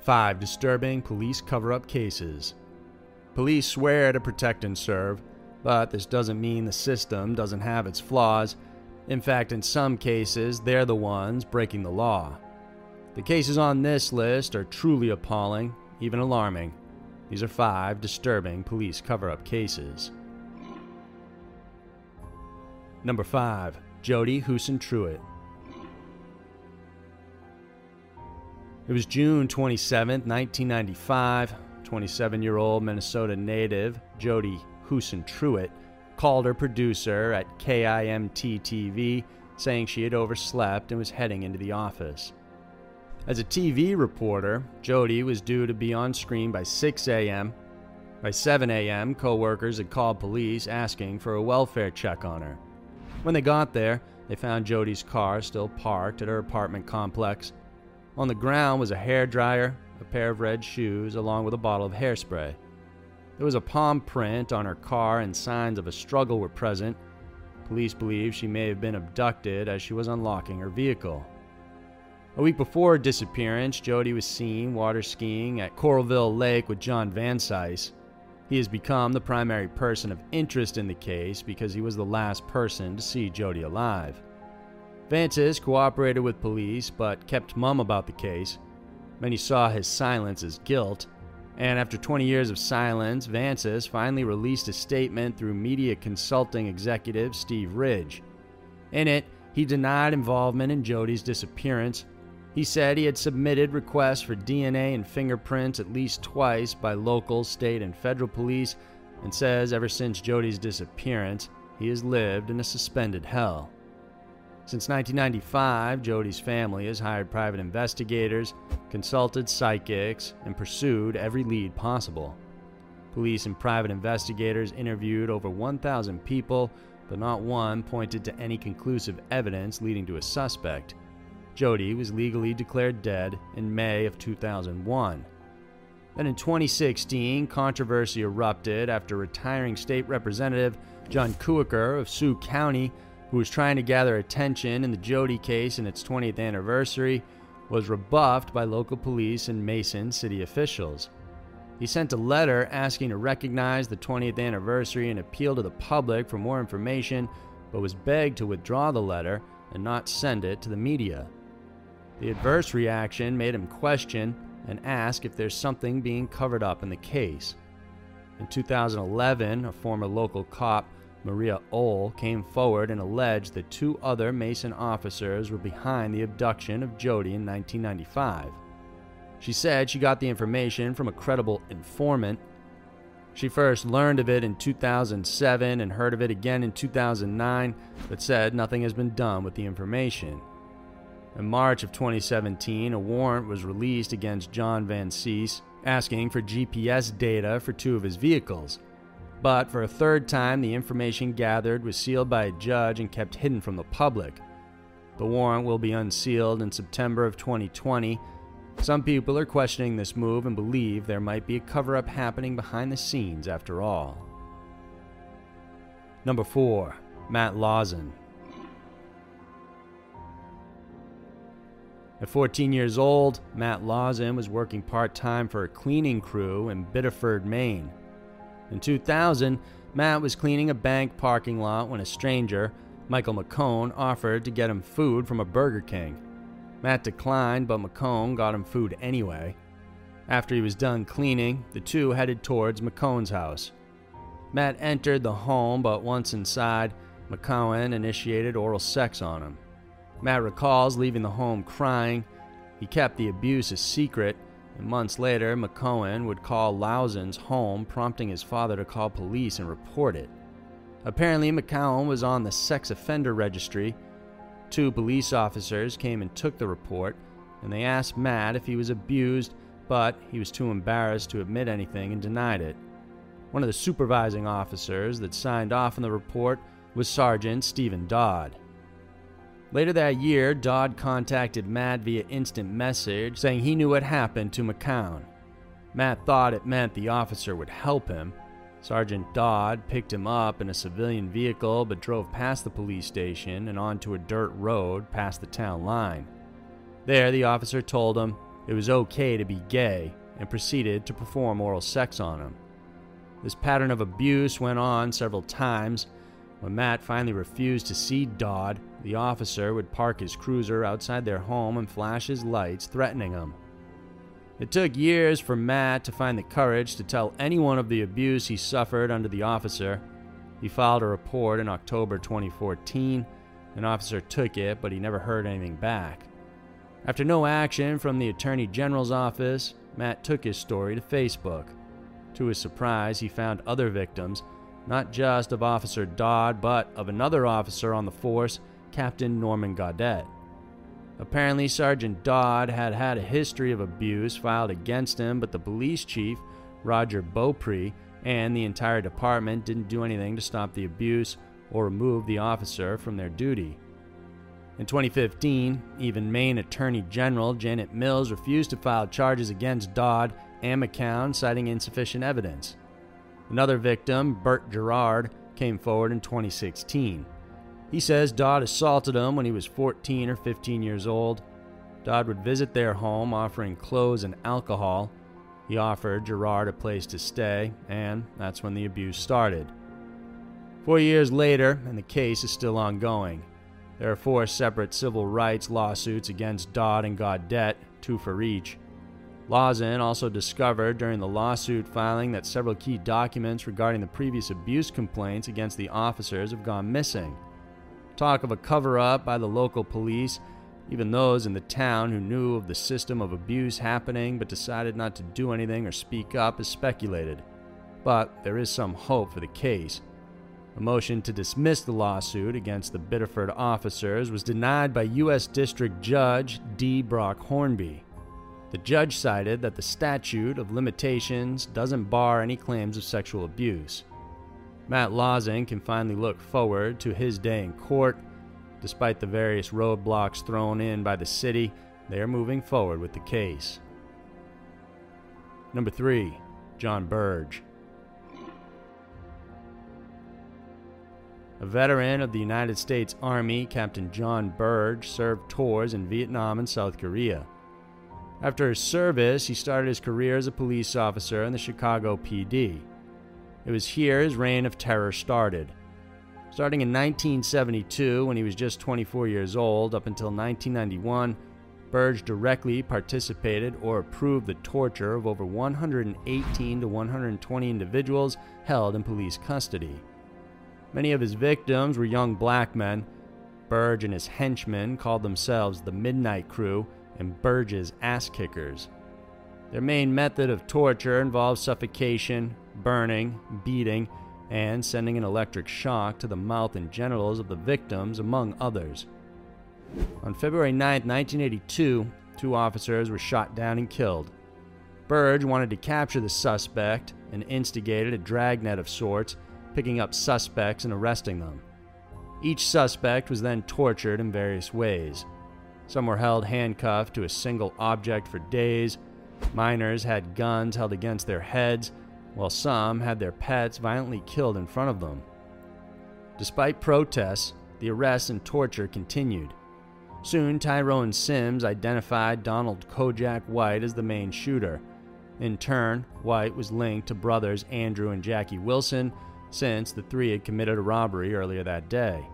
Five disturbing police cover up cases. Police swear to protect and serve, but this doesn't mean the system doesn't have its flaws. In fact, in some cases, they're the ones breaking the law. The cases on this list are truly appalling, even alarming. These are five disturbing police cover up cases. Number 5. Jodi Huisentruit. It was June 27, 1995. 27 year old Minnesota native Jody Husin Truitt called her producer at KIMT TV saying she had overslept and was heading into the office. As a TV reporter, Jodi was due to be on screen by 6 a.m. By 7 a.m., coworkers had called police asking for a welfare check on her. When they got there, they found Jodi's car still parked at her apartment complex. On the ground was a hair dryer, a pair of red shoes, along with a bottle of hairspray. There was a palm print on her car, and signs of a struggle were present. Police believe she may have been abducted as she was unlocking her vehicle. A week before her disappearance, Jodi was seen water skiing at Coralville Lake with John Van. He has become the primary person of interest in the case because he was the last person to see Jodi alive. Vansice cooperated with police but kept mum about the case. Many saw his silence as guilt, and after 20 years of silence, Vansice finally released a statement through media consulting executive Steve Ridge. In it, he denied involvement in Jodi's disappearance he said he had submitted requests for DNA and fingerprints at least twice by local, state, and federal police, and says ever since Jodi's disappearance, he has lived in a suspended hell. Since 1995, Jodi's family has hired private investigators, consulted psychics, and pursued every lead possible. Police and private investigators interviewed over 1,000 people, but not one pointed to any conclusive evidence leading to a suspect. Jodi was legally declared dead in May of 2001. Then in 2016, controversy erupted after retiring state representative John Kooiker of Sioux County, who was trying to gather attention in the Jodi case in its 20th anniversary, was rebuffed by local police and Mason city officials. He sent a letter asking to recognize the 20th anniversary and appeal to the public for more information, but was begged to withdraw the letter and not send it to the media. The adverse reaction made him question and ask if there's something being covered up in the case. In 2011, a former local cop, Maria Ohl, came forward and alleged that two other Mason officers were behind the abduction of Jodi in 1995. She said she got the information from a credible informant. She first learned of it in 2007 and heard of it again in 2009, but said nothing has been done with the information. In March of 2017, a warrant was released against John Vansice, asking for GPS data for two of his vehicles. But for a third time, the information gathered was sealed by a judge and kept hidden from the public. The warrant will be unsealed in September of 2020. Some people are questioning this move and believe there might be a cover up happening behind the scenes after all. Number 4. Matt Lawson. At 14 years old, Matt Lawson was working part time for a cleaning crew in Biddeford, Maine. In 2000, Matt was cleaning a bank parking lot when a stranger, Michael McCone, offered to get him food from a Burger King. Matt declined, but McCone got him food anyway. After he was done cleaning, the two headed towards McCone's house. Matt entered the home, but once inside, McCone initiated oral sex on him. Matt recalls leaving the home crying. He kept the abuse a secret, and months later, McCone would call Lawson's home, prompting his father to call police and report it. Apparently, McCowan was on the sex offender registry. Two police officers came and took the report, and they asked Matt if he was abused, but he was too embarrassed to admit anything and denied it. One of the supervising officers that signed off on the report was Sergeant Stephen Dodd. Later that year, Dodd contacted Matt via instant message saying he knew what happened to McCown. Matt thought it meant the officer would help him. Sergeant Dodd picked him up in a civilian vehicle but drove past the police station and onto a dirt road past the town line. There, the officer told him it was okay to be gay and proceeded to perform oral sex on him. This pattern of abuse went on several times. When Matt finally refused to see Dodd, the officer would park his cruiser outside their home and flash his lights, threatening him. It took years for Matt to find the courage to tell anyone of the abuse he suffered under the officer. He filed a report in October 2014. An officer took it, but he never heard anything back. After no action from the Attorney General's office, Matt took his story to Facebook. To his surprise, he found other victims, not just of Officer Dodd, but of another officer on the force, Captain Norman Gaudet. Apparently, Sergeant Dodd had had a history of abuse filed against him, but the police chief, Roger Beaupre, and the entire department didn't do anything to stop the abuse or remove the officer from their duty. In 2015, even Maine Attorney General Janet Mills refused to file charges against Dodd and McCown, citing insufficient evidence. Another victim, Bert Gerard, came forward in 2016. He says Dodd assaulted him when he was 14 or 15 years old. Dodd would visit their home offering clothes and alcohol. He offered Gerard a place to stay, and that's when the abuse started. Four years later, and the case is still ongoing. There are four separate civil rights lawsuits against Dodd and Gaudet, two for each. Lawson also discovered during the lawsuit filing that several key documents regarding the previous abuse complaints against the officers have gone missing talk of a cover up by the local police, even those in the town who knew of the system of abuse happening but decided not to do anything or speak up, is speculated. But there is some hope for the case. A motion to dismiss the lawsuit against the Biddeford officers was denied by U.S. District Judge D. Brock Hornby. The judge cited that the statute of limitations doesn't bar any claims of sexual abuse. Matt Lawson can finally look forward to his day in court. Despite the various roadblocks thrown in by the city, they are moving forward with the case. Number 3. Jon Burge. A veteran of the United States Army, Captain Jon Burge served tours in Vietnam and South Korea. After his service, he started his career as a police officer in the Chicago PD. It was here his reign of terror started. Starting in 1972, when he was just 24 years old, up until 1991, Burge directly participated or approved the torture of over 118 to 120 individuals held in police custody. Many of his victims were young black men. Burge and his henchmen called themselves the Midnight Crew and Burge's Ass Kickers. Their main method of torture involved suffocation, burning, beating, and sending an electric shock to the mouth and genitals of the victims, among others. On February 9, 1982, two officers were shot down and killed. Burge wanted to capture the suspect and instigated a dragnet of sorts, picking up suspects and arresting them. Each suspect was then tortured in various ways. Some were held handcuffed to a single object for days. Minors had guns held against their heads, while some had their pets violently killed in front of them. Despite protests, the arrests and torture continued. Soon, Tyrone Sims identified Donald Kojak White as the main shooter. In turn, White was linked to brothers Andrew and Jackie Wilson, since the three had committed a robbery earlier that day.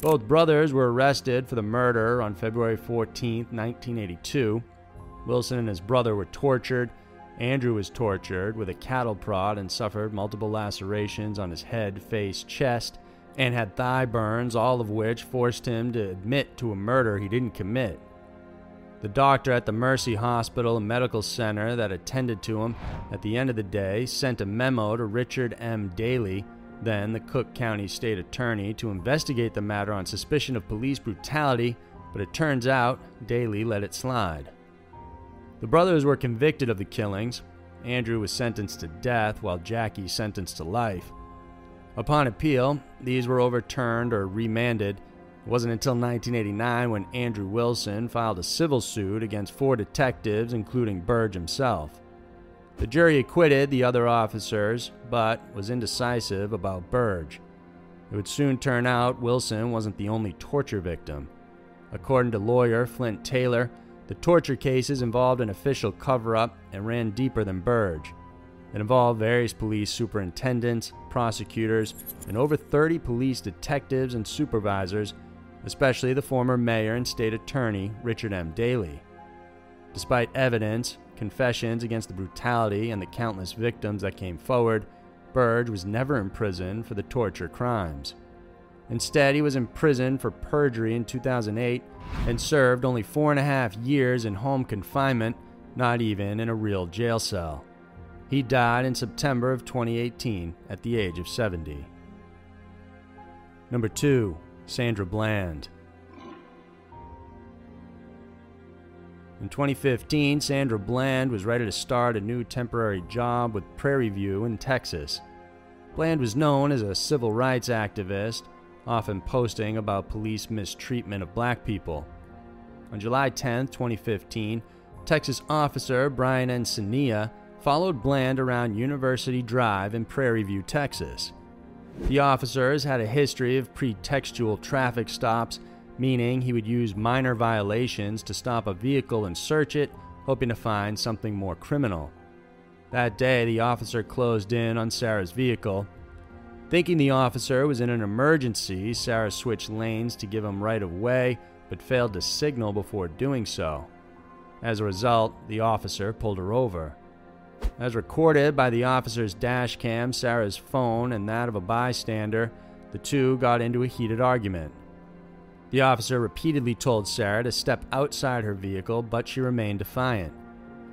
Both brothers were arrested for the murder on February 14, 1982. Wilson and his brother were tortured Andrew was tortured with a cattle prod and suffered multiple lacerations on his head, face, chest, and had thigh burns, all of which forced him to admit to a murder he didn't commit. The doctor at the Mercy Hospital and Medical Center that attended to him at the end of the day sent a memo to Richard M. Daley, then the Cook County State Attorney, to investigate the matter on suspicion of police brutality, but it turns out Daley let it slide. The brothers were convicted of the killings. Andrew was sentenced to death, while Jackie sentenced to life. Upon appeal, these were overturned or remanded. It wasn't until 1989 when Andrew Wilson filed a civil suit against four detectives, including Burge himself. The jury acquitted the other officers, but was indecisive about Burge. It would soon turn out Wilson wasn't the only torture victim. According to lawyer Flint Taylor, The torture cases involved an official cover up and ran deeper than Burge. It involved various police superintendents, prosecutors, and over 30 police detectives and supervisors, especially the former mayor and state attorney, Richard M. Daley. Despite evidence, confessions against the brutality, and the countless victims that came forward, Burge was never imprisoned for the torture crimes. Instead, he was imprisoned for perjury in 2008 and served only four and a half years in home confinement, not even in a real jail cell. He died in September of 2018 at the age of 70. Number 2. Sandra Bland. In 2015, Sandra Bland was ready to start a new temporary job with Prairie View in Texas. Bland was known as a civil rights activist, often posting about police mistreatment of black people. On July 10, 2015, Texas officer Brian Encinias followed Bland around University Drive in Prairie View, Texas. The officers had a history of pretextual traffic stops, meaning he would use minor violations to stop a vehicle and search it, hoping to find something more criminal. That day, the officer closed in on Sarah's vehicle. Thinking the officer was in an emergency, Sarah switched lanes to give him right of way, but failed to signal before doing so. As a result, the officer pulled her over. As recorded by the officer's dash cam, Sarah's phone, and that of a bystander, the two got into a heated argument. The officer repeatedly told Sarah to step outside her vehicle, but she remained defiant.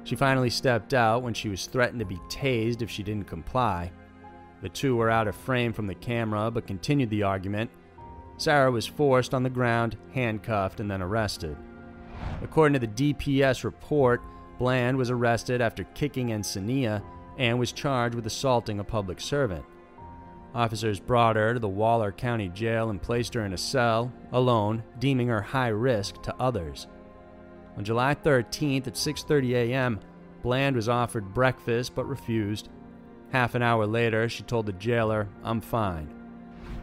She finally stepped out when she was threatened to be tased if she didn't comply. The two were out of frame from the camera but continued the argument. Sarah was forced on the ground, handcuffed, and then arrested. According to the DPS report, Bland was arrested after kicking Encinias and was charged with assaulting a public servant. Officers brought her to the Waller County Jail and placed her in a cell, alone, deeming her high risk to others. On July 13th at 6:30 a.m., Bland was offered breakfast but refused. Half an hour later, she told the jailer, "I'm fine."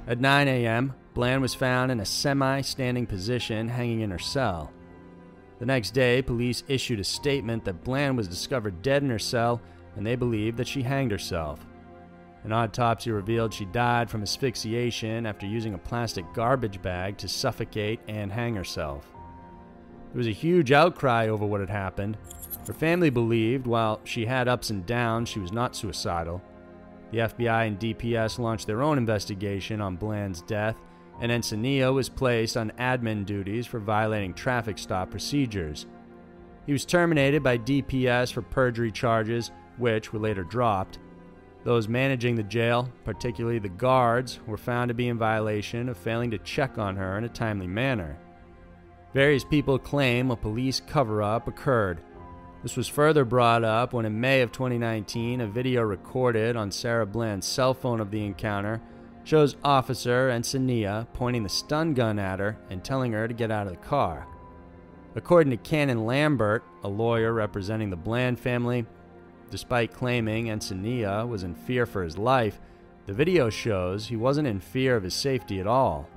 At 9 a.m., Bland was found in a semi-standing position hanging in her cell. The next day, police issued a statement that Bland was discovered dead in her cell and they believed that she hanged herself. An autopsy revealed she died from asphyxiation after using a plastic garbage bag to suffocate and hang herself. There was a huge outcry over what had happened. Her family believed while she had ups and downs, she was not suicidal. The FBI and DPS launched their own investigation on Bland's death and Encinias was placed on admin duties for violating traffic stop procedures. He was terminated by DPS for perjury charges, which were later dropped. Those managing the jail, particularly the guards, were found to be in violation of failing to check on her in a timely manner. Various people claim a police cover up occurred. This was further brought up when, in May of 2019, a video recorded on Sarah Bland's cell phone of the encounter shows Officer Encinias pointing the stun gun at her and telling her to get out of the car. According to Cannon Lambert, a lawyer representing the Bland family, despite claiming Encinias was in fear for his life, the video shows he wasn't in fear of his safety at all.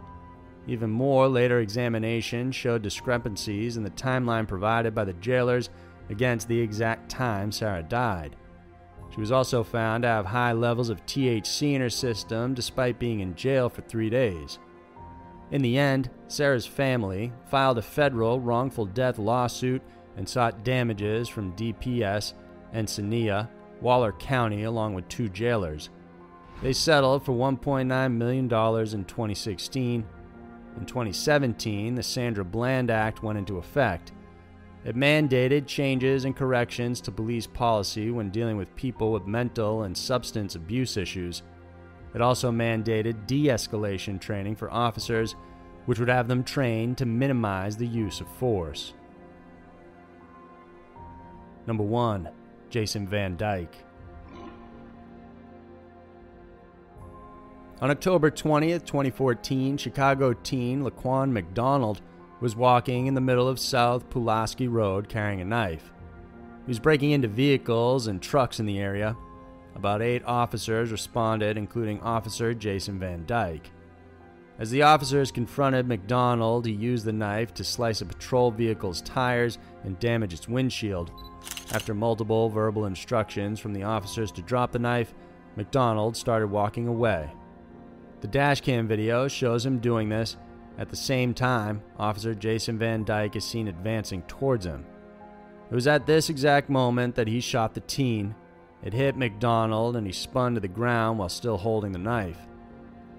Even more later examination showed discrepancies in the timeline provided by the jailers against the exact time Sarah died. She was also found to have high levels of THC in her system despite being in jail for three days. In the end, Sarah's family filed a federal wrongful death lawsuit and sought damages from DPS, Encinias, Waller County, along with two jailers. They settled for $1.9 million in 2016. In 2017, the Sandra Bland Act went into effect. It mandated changes and corrections to police policy when dealing with people with mental and substance abuse issues. It also mandated de escalation training for officers, which would have them trained to minimize the use of force. Number 1. Jason Van Dyke. On October 20th, 2014, Chicago teen Laquan McDonald was walking in the middle of South Pulaski Road carrying a knife. He was breaking into vehicles and trucks in the area. About eight officers responded, including Officer Jason Van Dyke. As the officers confronted McDonald, he used the knife to slice a patrol vehicle's tires and damage its windshield. After multiple verbal instructions from the officers to drop the knife, McDonald started walking away. The dashcam video shows him doing this. At the same time, Officer Jason Van Dyke is seen advancing towards him. It was at this exact moment that he shot the teen. It hit McDonald and he spun to the ground while still holding the knife.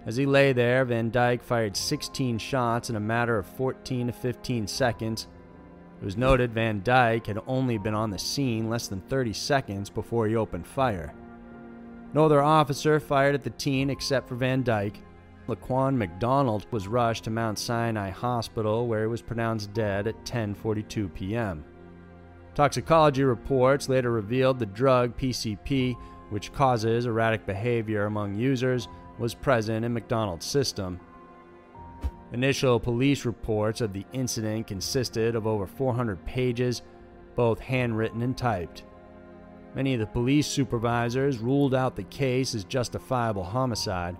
As he lay there, Van Dyke fired 16 shots in a matter of 14 to 15 seconds. It was noted Van Dyke had only been on the scene less than 30 seconds before he opened fire. No other officer fired at the teen except for Van Dyke. Laquan McDonald was rushed to Mount Sinai Hospital where he was pronounced dead at 10:42 p.m. Toxicology reports later revealed the drug PCP, which causes erratic behavior among users, was present in McDonald's system. Initial police reports of the incident consisted of over 400 pages, both handwritten and typed. Many of the police supervisors ruled out the case as justifiable homicide.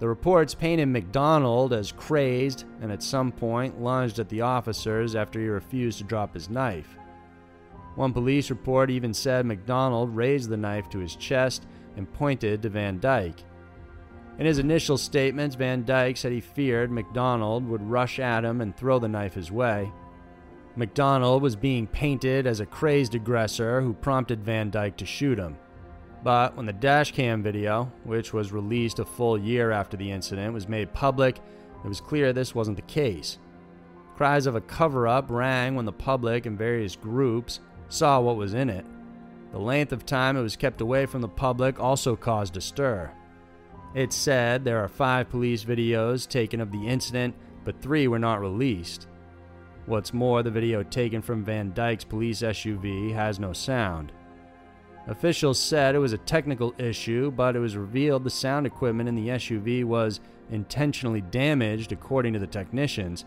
The reports painted McDonald as crazed and at some point lunged at the officers after he refused to drop his knife. One police report even said McDonald raised the knife to his chest and pointed to Van Dyke. In his initial statements, Van Dyke said he feared McDonald would rush at him and throw the knife his way. McDonald was being painted as a crazed aggressor who prompted Van Dyke to shoot him. But when the dashcam video, which was released a full year after the incident, was made public, it was clear this wasn't the case. Cries of a cover up rang when the public and various groups saw what was in it. The length of time it was kept away from the public also caused a stir. It said there are five police videos taken of the incident, but three were not released. What's more, the video taken from Van Dyke's police SUV has no sound. Officials said it was a technical issue, but it was revealed the sound equipment in the SUV was intentionally damaged, according to the technicians.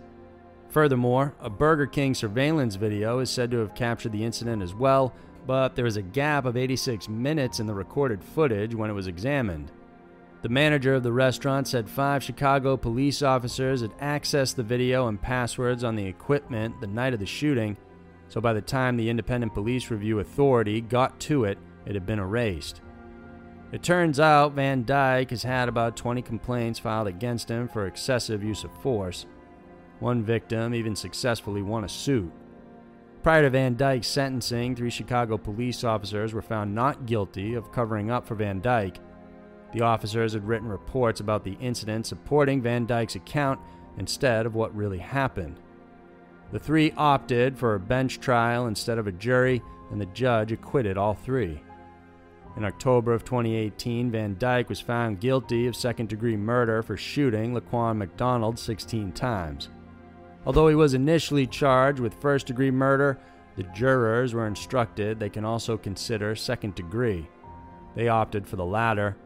Furthermore, a Burger King surveillance video is said to have captured the incident as well, but there is a gap of 86 minutes in the recorded footage when it was examined. The manager of the restaurant said five Chicago police officers had accessed the video and passwords on the equipment the night of the shooting, so by the time the Independent Police Review Authority got to it, it had been erased. It turns out Van Dyke has had about 20 complaints filed against him for excessive use of force. One victim even successfully won a suit. Prior to Van Dyke's sentencing, three Chicago police officers were found not guilty of covering up for Van Dyke the officers had written reports about the incident supporting Van Dyke's account instead of what really happened. The three opted for a bench trial instead of a jury, and the judge acquitted all three. In October of 2018, Van Dyke was found guilty of second degree murder for shooting Laquan McDonald 16 times. Although he was initially charged with first degree murder, the jurors were instructed they can also consider second degree. They opted for the latter,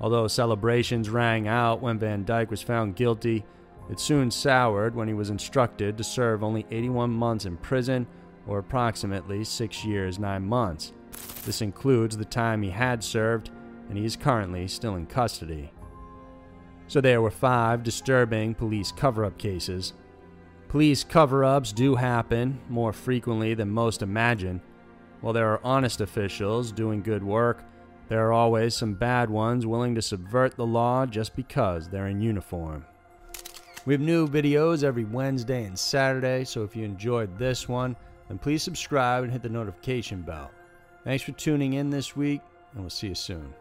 Although celebrations rang out when Van Dyke was found guilty, it soon soured when he was instructed to serve only 81 months in prison, or approximately 6 years 9 months. This includes the time he had served, and he is currently still in custody. So there were five disturbing police cover up cases. Police cover ups do happen more frequently than most imagine. While there are honest officials doing good work, there are always some bad ones willing to subvert the law just because they're in uniform. We have new videos every Wednesday and Saturday, so if you enjoyed this one, then please subscribe and hit the notification bell. Thanks for tuning in this week, and we'll see you soon.